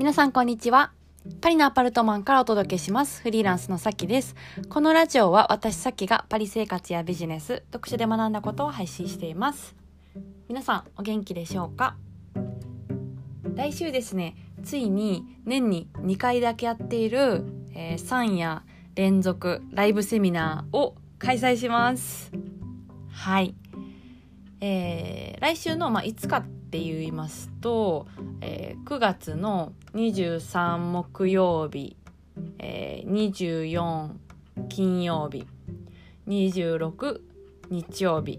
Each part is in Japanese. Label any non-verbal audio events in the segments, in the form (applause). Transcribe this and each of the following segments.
皆さんこんにちは。パリのアパルトマンからお届けします。フリーランスのさきです。このラジオは私さきがパリ生活やビジネス、読書で学んだことを配信しています。皆さんお元気でしょうか？来週ですね、ついに年に2回だけやっている、えー、3夜連続ライブセミナーを開催します。はい。えー、来週の、まあ、5日って言いますと、えー、9月の23木曜日、えー、24金曜日26日曜日。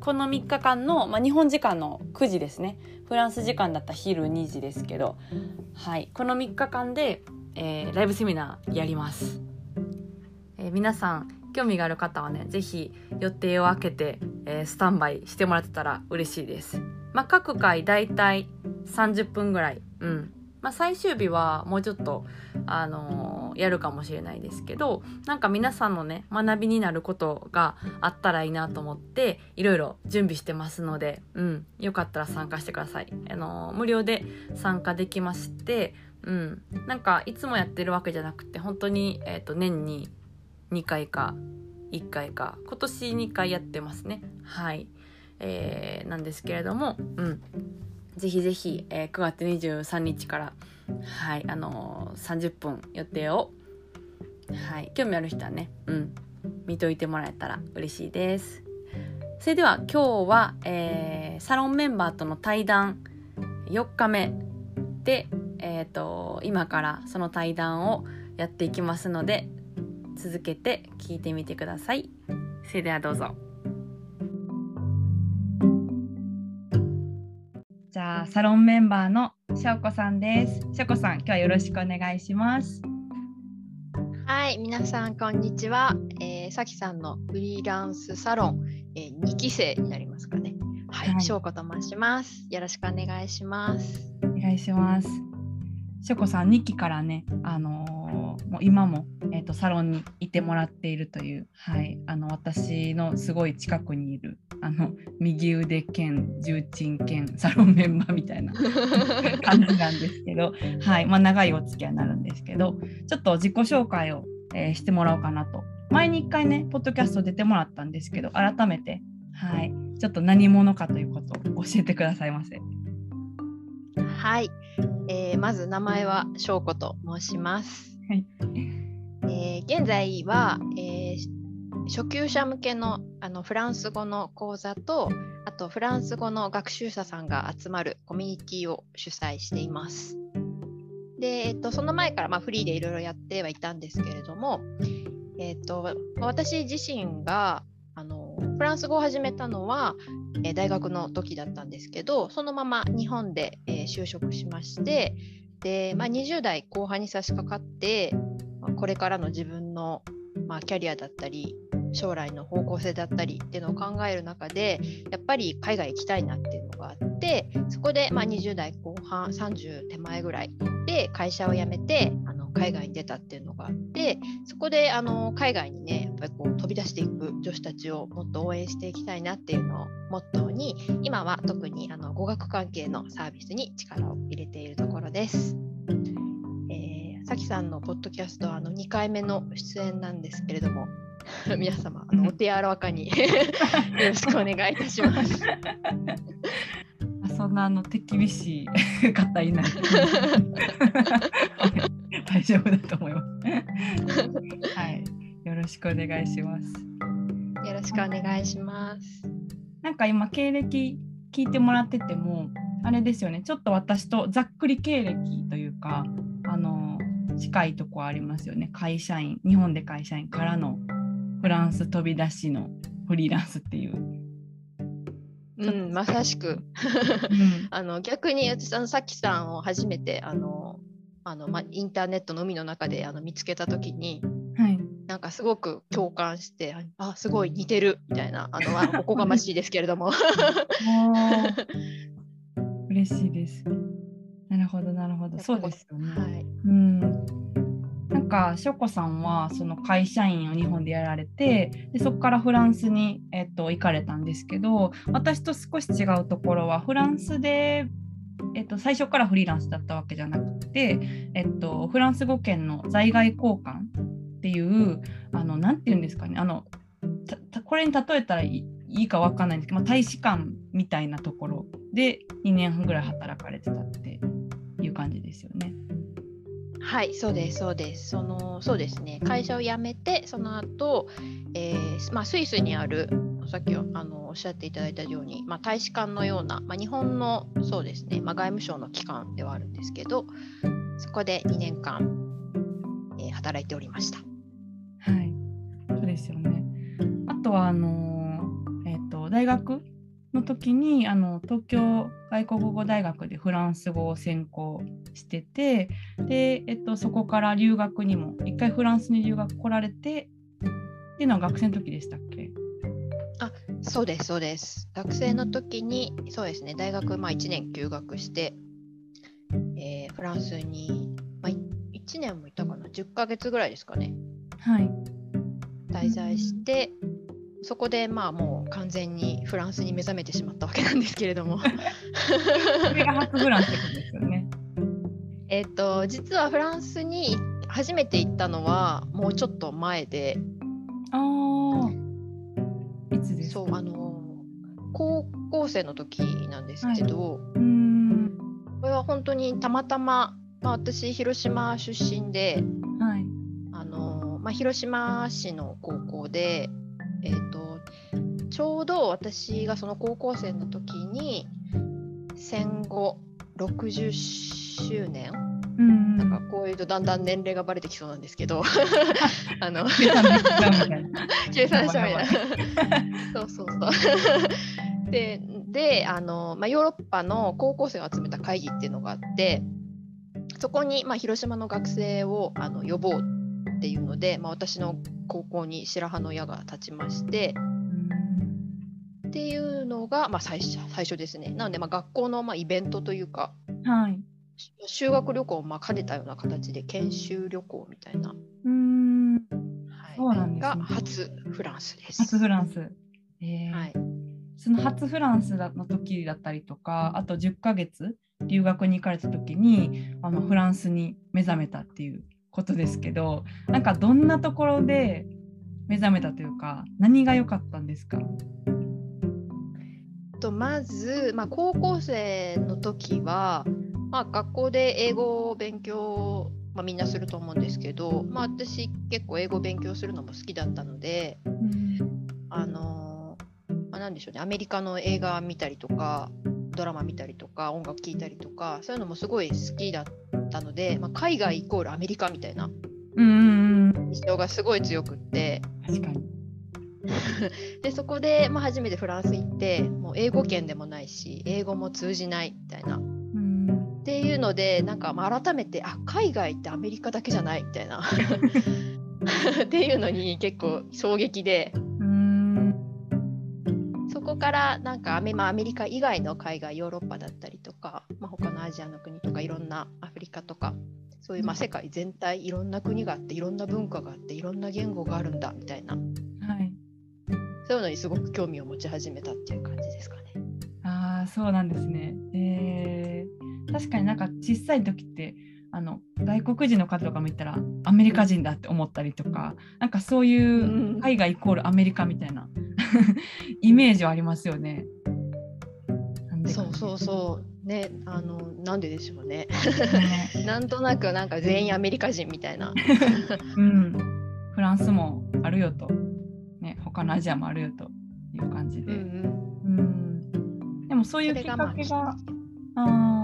この3日間の、まあ、日本時間の9時ですね。フランス時間だった昼2時ですけど、はい、この3日間で、えー、ライブセミナーやります、えー、皆さん興味がある方はね是非予定を空けて、えー、スタンバイしてもらってたら嬉しいです。まあ、各回だいたい30分ぐらい。うん。まあ、最終日はもうちょっと、あのー、やるかもしれないですけど、なんか皆さんのね、学びになることがあったらいいなと思って、いろいろ準備してますので、うん。よかったら参加してください。あのー、無料で参加できまして、うん。なんか、いつもやってるわけじゃなくて、本当に、えっ、ー、と、年に2回か1回か、今年2回やってますね。はい。えー、なんですけれども、うん。ぜひぜひ、えー、9月23日から、はい、あのー、30分予定を、はい、興味ある人はね、うん、見といてもらえたら嬉しいです。それでは今日は、えー、サロンメンバーとの対談4日目で、えーと、今からその対談をやっていきますので続けて聞いてみてください。それではどうぞ。じゃあサロンメンバーのしょうこさんです。しょうこさん、今日はよろしくお願いします。はい、皆さんこんにちは。えー、さきさんのフリーランスサロン、えー、2期生になりますかね。はい、しょうこと申します。よろしくお願いします。お願いします。しょこさん2期からね、あのもう今も、えーと、サロンにいてもらっているという、はい、あの私のすごい近くにいるあの右腕兼重鎮兼サロンメンバーみたいな (laughs) 感じなんですけど、はいまあ、長いお付き合いになるんですけどちょっと自己紹介を、えー、してもらおうかなと前に1回ねポッドキャスト出てもらったんですけど改めて、はい、ちょっと何者かということを教えてくださいませ。はい、えー、まず名前は翔子と申します。はいえー、現在は、えー、初級者向けのあのフランス語の講座とあとフランス語の学習者さんが集まるコミュニティを主催しています。で、えっと、その前から、まあ、フリーでいろいろやってはいたんですけれども、えっと、私自身がフランス語を始めたのは、え、大学の時だったんですけどそのまま日本で、え、就職しましてで、まあ、20代後半に差し掛かって、ま、これからの自分の、まあ、キャリアだったり将来の方向性だったりっていうのを考える中でやっぱり海外行きたいなっていうのがあってそこで、ま、20代後半30手前ぐらいで会社を辞めて海外に出たっていうのがあってそこであの海外にねやっぱりこう飛び出していく女子たちをもっと応援していきたいなっていうのをモットーに今は特にあの語学関係のサービスに力を入れているところです。えー、さきさんのポッドキャストはあの2回目の出演なんですけれども (laughs) 皆様あのお手柔らかに (laughs) よろしくお願いいたします。(laughs) そんなあの手厳しい方いない大丈夫だと思います。はい、よろしくお願いします。よろしくお願いします。なんか今経歴聞いてもらっててもあれですよねちょっと私とざっくり経歴というかあの近いとこありますよね会社員日本で会社員からのフランス飛び出しのフリーランスっていう。うん、まさしく、うん、(laughs) あの逆に私あのさきさんを初めてあのあの、ま、インターネットの海の中であの見つけた時に、はい、なんかすごく共感してあすごい似てるみたいなあのおこがましいですけれども。(laughs) 嬉しいです。なるほどなるほど。そうですよね。はい、うん。なんかしょこさんはその会社員を日本でやられてでそこからフランスに、えっと、行かれたんですけど私と少し違うところはフランスでえっと、最初からフリーランスだったわけじゃなくて、えっと、フランス語圏の在外交換っていうあのなんて言うんですかねあのこれに例えたらいいか分かんないんですけど、まあ、大使館みたいなところで2年半ぐらい働かれてたっていう感じですよね。はいそうですそうですそのそうですね会社を辞めてその後、えーまあスイスにあるさっきあのおっしゃっていただいたように、まあ、大使館のような、まあ、日本のそうですね、まあ、外務省の機関ではあるんですけどそこで2年間、えー、働いておりました。はい。そうですよね。あとはあの、えーと大学の時にあの東京外国語大学でフランス語を専攻しててで、えっと、そこから留学にも一回フランスに留学来られてっていうのは学生の時でしたっけ？そうですそうです。学生の時にそうですね大学、まあ、1年休学して、えー、フランスに、まあ、1年もいたかな？10ヶ月ぐらいですかね。はい。滞在して、そこでまあもう完全にフランスに目覚めてしまったわけなんですけれども。それが初フランスですよね。(laughs) えっと実はフランスに初めて行ったのはもうちょっと前で。あいつですそうあの高校生の時なんですけど、はい、うん。これは本当にたまたま、まあ、私広島出身で、はい。あのまあ、広島市の高校でえーと、ちょうど私がその高校生の時に戦後60周年、うん、なんかこういうとだんだん年齢がバレてきそうなんですけど。あの。計算みたいな。(laughs) そうそうそう。でであの、まあ、ヨーロッパの高校生を集めた会議っていうのがあってそこに、まあ、広島の学生をあの呼ぼうっていうので、まあ、私の高校に白羽の矢が立ちまして、っていうのが、まあ、最初最初ですね。なので、まあ、学校のまあイベントというか、はい、修学旅行をまあ兼ねたような形で研修旅行みたいな。うんはい、そうなんです、ね、が初フランスです。初フランス。えー、はい、その初フランスの時だったりとか、あと10ヶ月留学に行かれた時にあのフランスに目覚めたっていうことですけどなんかどんなところで目覚めたというか何が良かったんですか？とまず、まあ、高校生の時は、まあ、学校で英語を勉強、まあ、みんなすると思うんですけど、まあ、私結構英語勉強するのも好きだったので、うん、あの、まあ、なんでしょうねアメリカの映画見たりとかドラマ見たりとか音楽聴いたりとかそういうのもすごい好きだったので、まあ、海外イコールアメリカみたいな印象がすごい強くって。確かに (laughs) でそこで、まあ、初めてフランス行ってもう英語圏でもないし英語も通じないみたいな。っていうのでなんかまあ改めてあ海外ってアメリカだけじゃないみたいな。(laughs) っていうのに結構衝撃で。こからなんかアメ,、まあ、アメリカ以外の海外ヨーロッパだったりとか、まあ、他のアジアの国とかいろんなアフリカとかそういうまあ世界全体いろんな国があっていろんな文化があっていろんな言語があるんだみたいな、はい、そういうのにすごく興味を持ち始めたっていう感じですかね。ああそうなんですね。えー、確かになんか小さい時ってあの外国人の方とかもったらアメリカ人だって思ったりとかなんかそういう海外イコールアメリカみたいな (laughs) イメージはありますよね。そうそうそう。ねあのなんででしょうね。(laughs) なんとなくなんか全員アメリカ人みたいな。(laughs) うん、フランスもあるよと、ね、他のアジアもあるよという感じで。うん、うん。うん、でもそういうきっかけがあ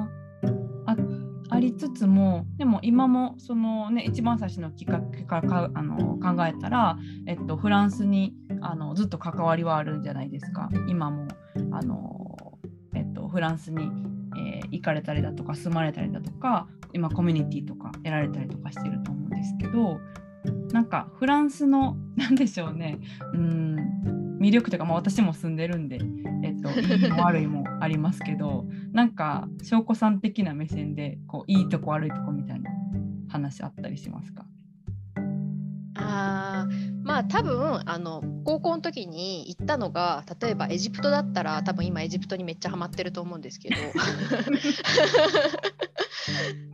りつつもでも今もその、ね、一番最初のきっかけからあの考えたら、えっと、フランスにあのずっと関わりはあるんじゃないですか。今もあの、えっと、フランスに、えー、行かれたりだとか住まれたりだとか今コミュニティとかやられたりとかしてると思うんですけどなんかフランスの何でしょうね。うん。魅力というか、まあ、私も住んでるんで、えっと、(laughs) いいも悪いもありますけどなんか翔子さん的な目線でこういいとこ悪いとこみたいな話あったりしますか？あまあ多分あの高校の時に行ったのが例えばエジプトだったら多分今エジプトにめっちゃハマってると思うんですけど。(laughs)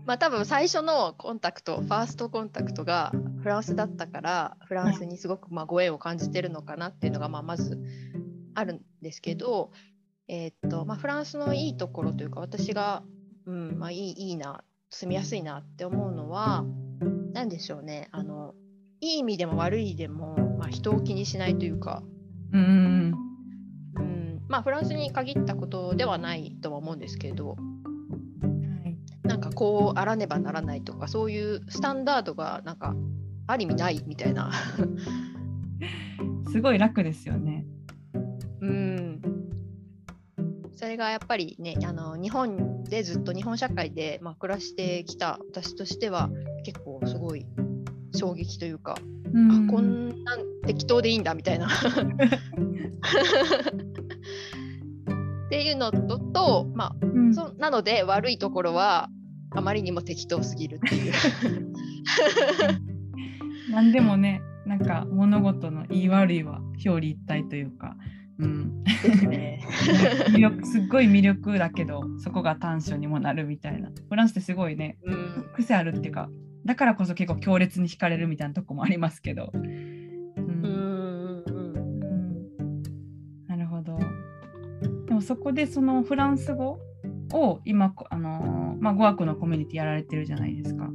まあ多分最初のコンタクトファーストコンタクトがフランスだったからフランスにすごくまあご縁を感じてるのかなっていうのがまあまずあるんですけど、えー、っとまあ、フランスのいいところというか私が、うんまあ、いいいいな住みやすいなって思うのは何でしょうね。あのいい意味でも悪い意味でも、まあ、人を気にしないというか、うん、うん、まあフランスに限ったことではないとは思うんですけど、はい、なんかこうあらねばならないとかそういうスタンダードがなんかある意味ないみたいな。(laughs) すごい楽ですよね。うん。それがやっぱりねあの日本でずっと日本社会で、まあ、暮らしてきた私としては結構すごい衝撃というか、うん、あこんな適当でいいんだみたいな。っていうのとと、まあ、うん、そなので悪いところはあまりにも適当すぎるっていう。(laughs) 何でもねなんか物事の言い悪いは表裏一体というか、うん、(laughs) 魅力すっごい魅力だけどそこが短所にもなるみたいな。フランスってすごいね、うん、癖あるっていうかだからこそ結構強烈に惹かれるみたいなとこもありますけど。うん、なるほど。でもそこでそのフランス語を今あの、まあ、語学のコミュニティやられてるじゃないですか。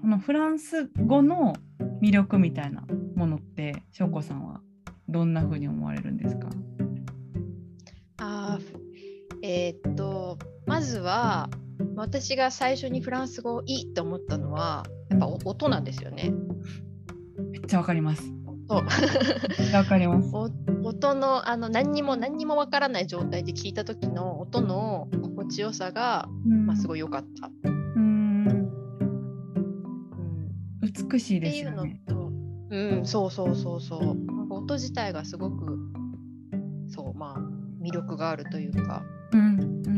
このフランス語の魅力みたいなものって翔子さんはどんなふうに思われるんですか？あえー、っとまずは私が最初にフランス語いいと思ったのはやっぱ音なんですよね。めっちゃわかります。音わかります。(laughs) 音のあの何にも何にもわからない状態で聞いた時の音の心地よさが、うん、まあ、すごい良かった。うん、美しいですよね。っていうのと、うん、そうそうそうそう。音自体がすごくそうまあ魅力があるというか。うんうんで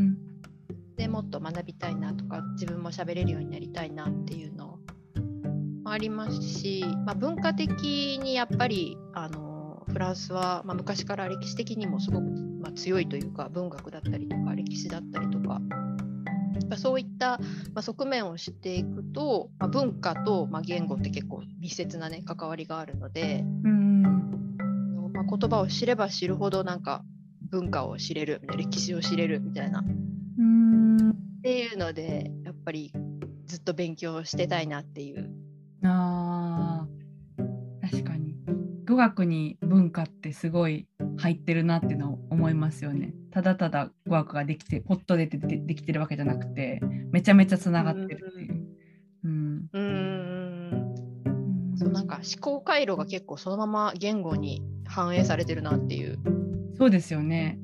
もっと学びたいなとか自分も喋れるようになりたいなっていうのもありますし、まあ、文化的にやっぱりあのフランスは、まあ、昔から歴史的にもすごく、まあ、強いというか文学だったりとか歴史だったりとかそういった、まあ、側面を知っていくと、まあ、文化と、まあ、言語って結構密接な、ね、関わりがあるので、うん。まあ、言葉を知れば知るほどなんか文化を知れる歴史を知れるみたいなっていうのでやっぱりずっと勉強してたいなっていう。あ確かに語学に文化ってすごい入ってるなっていうのを思いますよね。ただただ語学ができてポッと出てでできてるわけじゃなくてめちゃめちゃつながってるっていう。うんうんそうなんか思考回路が結構そのまま言語に反映されてるなっていう。そうですよね。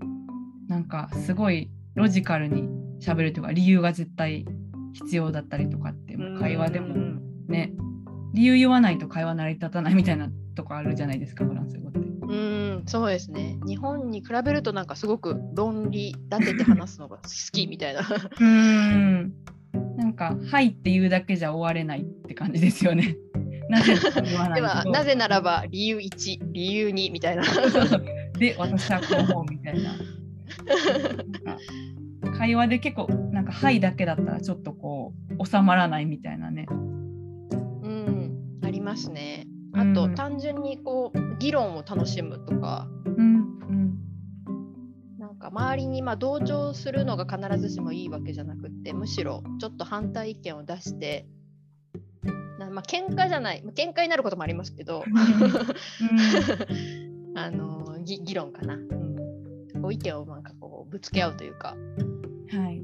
なんかすごいロジカルに喋るとか理由が絶対必要だったりとかってもう会話でもね理由言わないと会話成り立たないみたいなとこあるじゃないですかフランス語って。うんそうですね日本に比べるとなんかすごく論理立てて話すのが好きみたいな。うんなんか「はい」って言うだけじゃ終われないって感じですよね。(laughs) なぜなぜならば理由1理由2みたいな。(laughs) で私はこう思うみたいな。(laughs) 会話で結構なんか「はい」だけだったらちょっとこう収まらないみたいなね。うんありますね。あと、うん、単純にこう議論を楽しむとか、うんか周りにま同情するのが必ずしもいいわけじゃなくってむしろちょっと反対意見を出してなまあ喧嘩じゃない喧嘩になることもありますけど、(laughs) あの議論かな、うん、こう意見をなんかこうぶつけ合うというか、はい、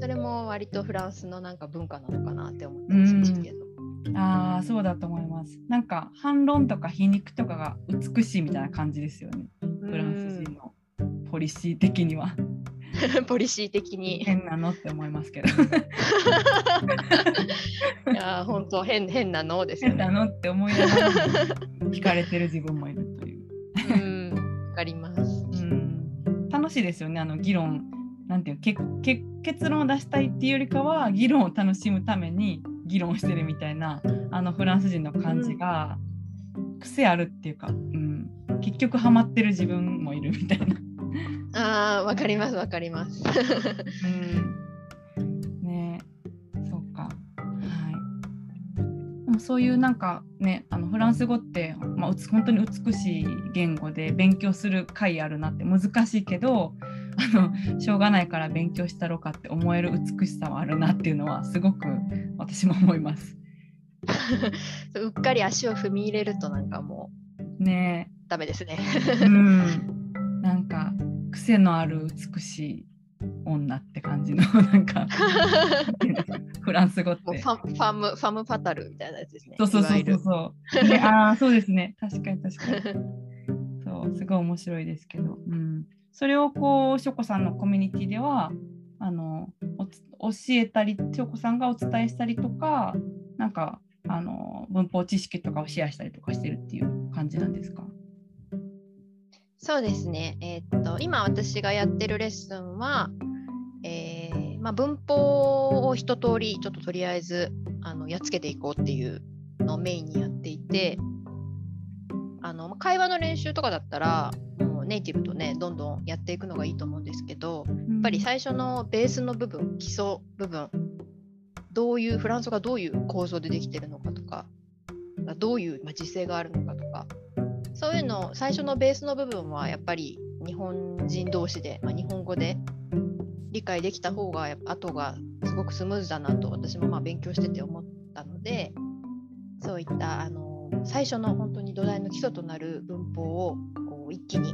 それも割とフランスのなんか文化なのかなって思ったりしますけど。ああそうだと思います。なんか反論とか皮肉とかが美しいみたいな感じですよね。フランス人のポリシー的には。(laughs) ポリシー的に。変なのって思いますけど。(laughs) いや本当変変なのですよね。変なのって思いながら惹かれてる自分もいるという。うんわかります。うん楽しいですよねあの議論なんていうけけ結論を出したいっていうよりかは議論を楽しむために議論してるみたいなあのフランス人の感じが、癖あるっていうか、うん、結局ハマってる自分もいるみたいな。あわかりますわかります。うん、ねそうか。はい。でもそういうなんかねあのフランス語って、まあ、本当に美しい言語で勉強する回あるなって難しいけど (laughs) あのしょうがないから勉強したろかって思える美しさはあるなっていうのはすごく私も思います。(laughs) うっかり足を踏み入れるとなんかもうね。ダメですね。うん、(laughs) なんか癖のある美しい女って感じのなんかフランス語って。ファファムファムファタルみたいなやつですね。そうそうそうそう。でああそうですね。確かに確かに。そうすごい面白いですけど、うん、それをこうしょこさんのコミュニティではあの教えたりしょこさんがお伝えしたりとかなんかあの文法知識とかをシェアしたりとかしてるっていう感じなんですか？そうですね、えー、っと今私がやってるレッスンは、えー、まあ、文法を一通りちょっととりあえずあのやっつけていこうっていうのをメインにやっていてあの会話の練習とかだったらもうネイティブとねどんどんやっていくのがいいと思うんですけどやっぱり最初のベースの部分基礎部分どういうフランスがどういう構造でできてるのかとかどういう、まあ、時勢があるのかとかそういうの最初のベースの部分はやっぱり日本人同士で、まあ、日本語で理解できた方が後がすごくスムーズだなと私もまあ勉強してて思ったのでそういったあの最初の本当に土台の基礎となる文法をこう一気に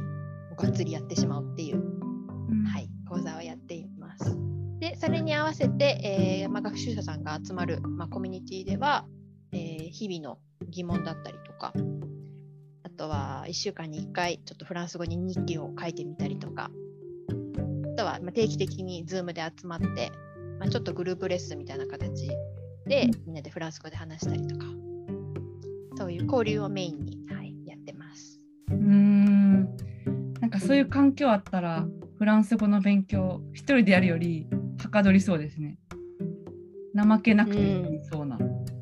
がっつりやってしまうっていう、うん、はい、講座をやっています。でそれに合わせて、えーまあ、学習者さんが集まる、まあ、コミュニティでは、えー、日々の疑問だったりとかとは1週間に1回ちょっとフランス語に日記を書いてみたりとかあとはま定期的に Zoom で集まって、まあ、ちょっとグループレッスンみたいな形でみんなでフランス語で話したりとかそういう交流をメインに、はい、やってます。うんそういう環境あったらフランス語の勉強一人でやるよりはかどりそうですね。怠けなくていいそうな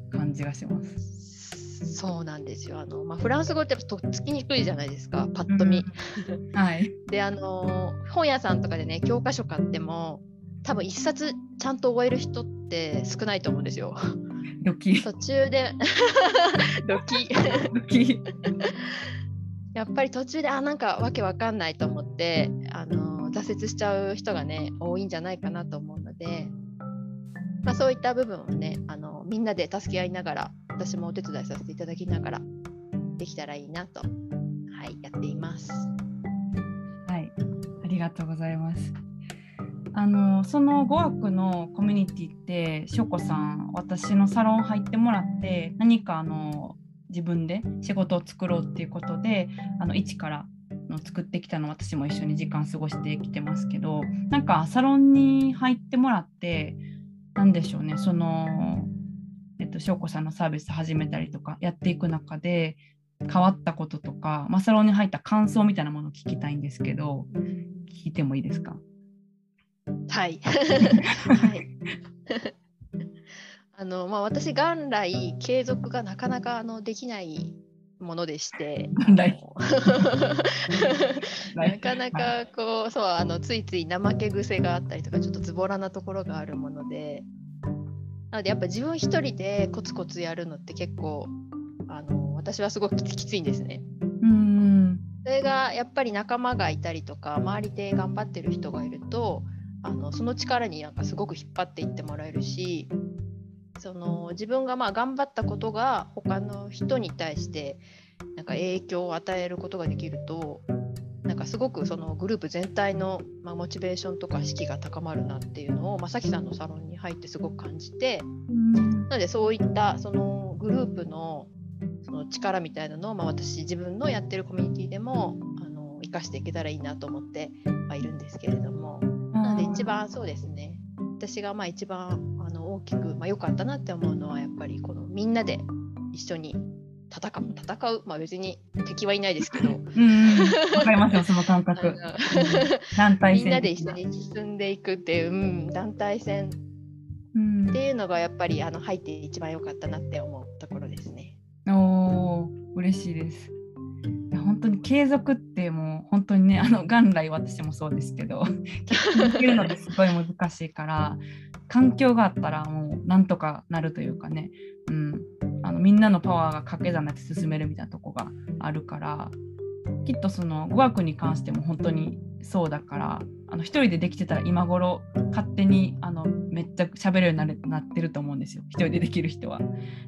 感じがします。そうなんですよあの、まあ、フランス語ってとっつきにくいじゃないですかパッと見。うん、はい、であの本屋さんとかでね教科書買っても多分一冊ちゃんと覚える人って少ないと思うんですよ。ドキ途中で (laughs) ドキドキ (laughs) やっぱり途中であなんかわけわかんないと思ってあの挫折しちゃう人がね多いんじゃないかなと思うので、まあ、そういった部分をねあのみんなで助け合いながら私もお手伝いさせていただきながらできたらいいなと、はい、やっています。はい、ありがとうございます。あのその語学のコミュニティってしょこさん私のサロン入ってもらって何かあの自分で仕事を作ろうっていうことであの一からの作ってきたの私も一緒に時間過ごしてきてますけどなんかサロンに入ってもらって何でしょうねそのえっと、翔子さんのサービス始めたりとかやっていく中で変わったこととか、マサロンに入った感想みたいなものを聞きたいんですけど、聞いてもいいですか？はい。(laughs) はい、(laughs) (laughs) あのまあ、私、元来、継続がなかなかあのできないものでして、(laughs) なかなかこう、そうあのついつい怠け癖があったりとか、ちょっとズボラなところがあるもので、なのでやっぱ自分一人でコツコツやるのって結構あの私はすごくきついんですね。うん。それがやっぱり仲間がいたりとか周りで頑張ってる人がいるとあのその力になんかすごく引っ張っていってもらえるしその自分がまあ頑張ったことが他の人に対してなんか影響を与えることができるとなんかすごくそのグループ全体の、まあ、モチベーションとか士気が高まるなっていうのを、まさきさんのサロンに入ってすごく感じて、うん、なのでそういったそのグループのその力みたいなのを、まあ、私自分のやってるコミュニティでもあの生かしていけたらいいなと思ってはいるんですけれども、うん、なので一番そうですね。私がまあ一番あの大きく、まあ、良かったなって思うのはやっぱりこのみんなで一緒に戦う戦う、まあ、別に敵はいないですけど。わかりますよ、その感覚。団体戦。みんなで一緒に進んでいくっていう、うん、団体戦っていうのがやっぱりあの入って一番良かったなって思うところですね。お嬉しいです。本当に継続ってもう本当にねあの元来私もそうですけど続けるのってすごい難しいから環境があったらもうなんとかなるというかね、うん、あのみんなのパワーが掛け算になって進めるみたいなとこがあるからきっとその語学に関しても本当にそうだからあの一人でできてたら今頃勝手にあのめっちゃ喋れるようになってると思うんですよ。一人でできる人は。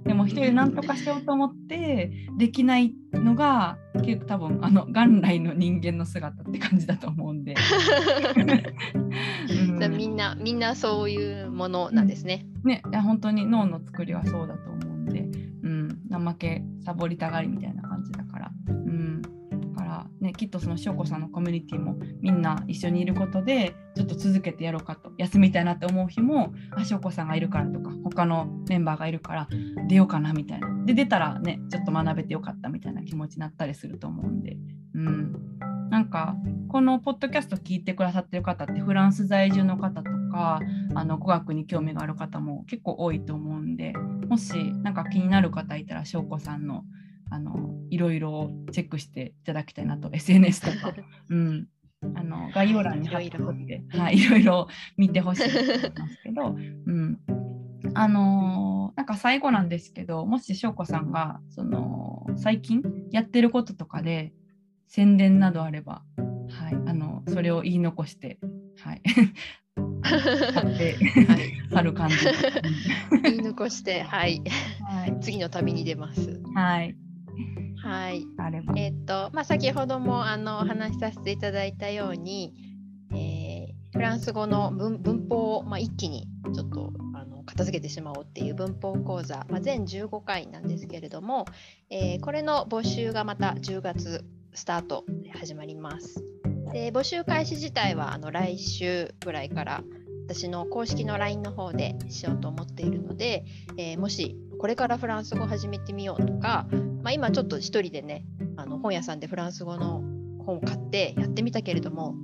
でも一人で何とかしようと思ってできないのが結構多分あの元来の人間の姿って感じだと思うんで。(laughs) うん、みんなみんなそういうものなんですね。ね。本当に脳の作りはそうだと思うんで、うん、怠けサボりたがりみたいな感じだね、きっとその翔子さんのコミュニティもみんな一緒にいることでちょっと続けてやろうかと休みたいなって思う日もあ翔子さんがいるからとか他のメンバーがいるから出ようかなみたいな。で出たらねちょっと学べてよかったみたいな気持ちになったりすると思うんで、うん、なんかこのポッドキャスト聞いてくださってる方ってフランス在住の方とかあの語学に興味がある方も結構多いと思うんでもし何か気になる方いたら翔子さんのあのいろいろチェックしていただきたいなと SNS とか、(laughs) うん、あの概要欄に貼っておいて、はい、いろいろ。見てほしいと思いますけど、うん、あのなんか最後なんですけどもし翔子さんがその最近やってることとかで宣伝などあれば、はい、あのそれを言い残して、はい、(laughs) 去る感じ。(laughs) 言い残して、はい、はい、次の旅に出ます。はい。はい。あれば。えっ、ー、と、まあ、先ほどもあのお話しさせていただいたように、えー、フランス語の文文法を、まあ、一気にちょっとあの片付けてしまおうっていう文法講座、まあ、全15回なんですけれども、えー、これの募集がまた10月スタートで始まります。で募集開始自体はあの来週ぐらいから私の公式の LINE の方でしようと思っているので、えー、もしこれからフランス語を始めてみようとか、まあ、今ちょっと一人でねあの本屋さんでフランス語の本を買ってやってみたけれども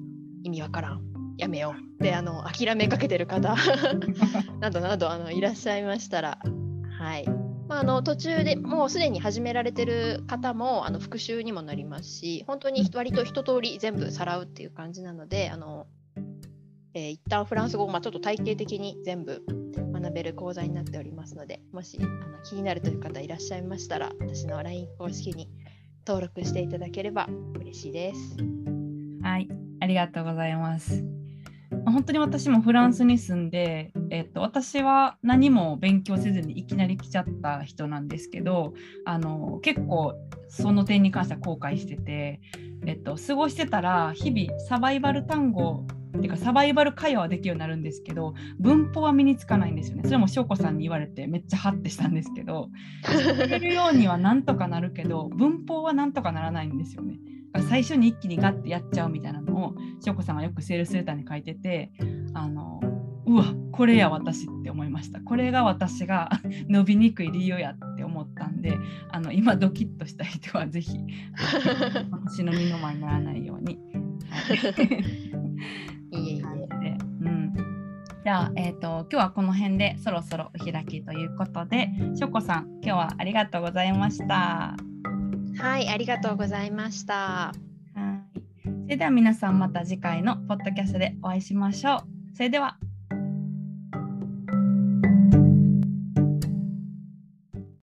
意味わからん。やめよう。であの諦めかけてる方 (laughs) などなどあのいらっしゃいましたら。はい。まあ、あの途中でもうすでに始められてる方もあの復習にもなりますし本当に割と一通り全部さらうっていう感じなのであのえー、一旦フランス語を、まあ、ちょっと体系的に全部学べる講座になっておりますのでもしあの気になるという方いらっしゃいましたら私の LINE 公式に登録していただければ嬉しいです。はいありがとうございます。本当に私もフランスに住んで、えっと、私は何も勉強せずにいきなり来ちゃった人なんですけどあの結構その点に関しては後悔してて、えっと、過ごしてたら日々サバイバル単語てかサバイバル会話はできるようになるんですけど文法は身につかないんですよね。それも翔子さんに言われてめっちゃハッてしたんですけど喋るようにはなんとかなるけど文法はなんとかならないんですよね。最初に一気にガッてやっちゃうみたいなのを翔子さんがよくセールスレターに書いててあのうわこれや私って思いました。これが私が (laughs) 伸びにくい理由やって思ったんであの今ドキッとした人は是非 (laughs) 私の身の前にならないように。いえいえ。うん、じゃあ、えーと、今日はこの辺でそろそろお開きということで、しょこさん、今日はありがとうございました。はい、ありがとうございました。はい。それでは皆さんまた次回のポッドキャストでお会いしましょう。それでは。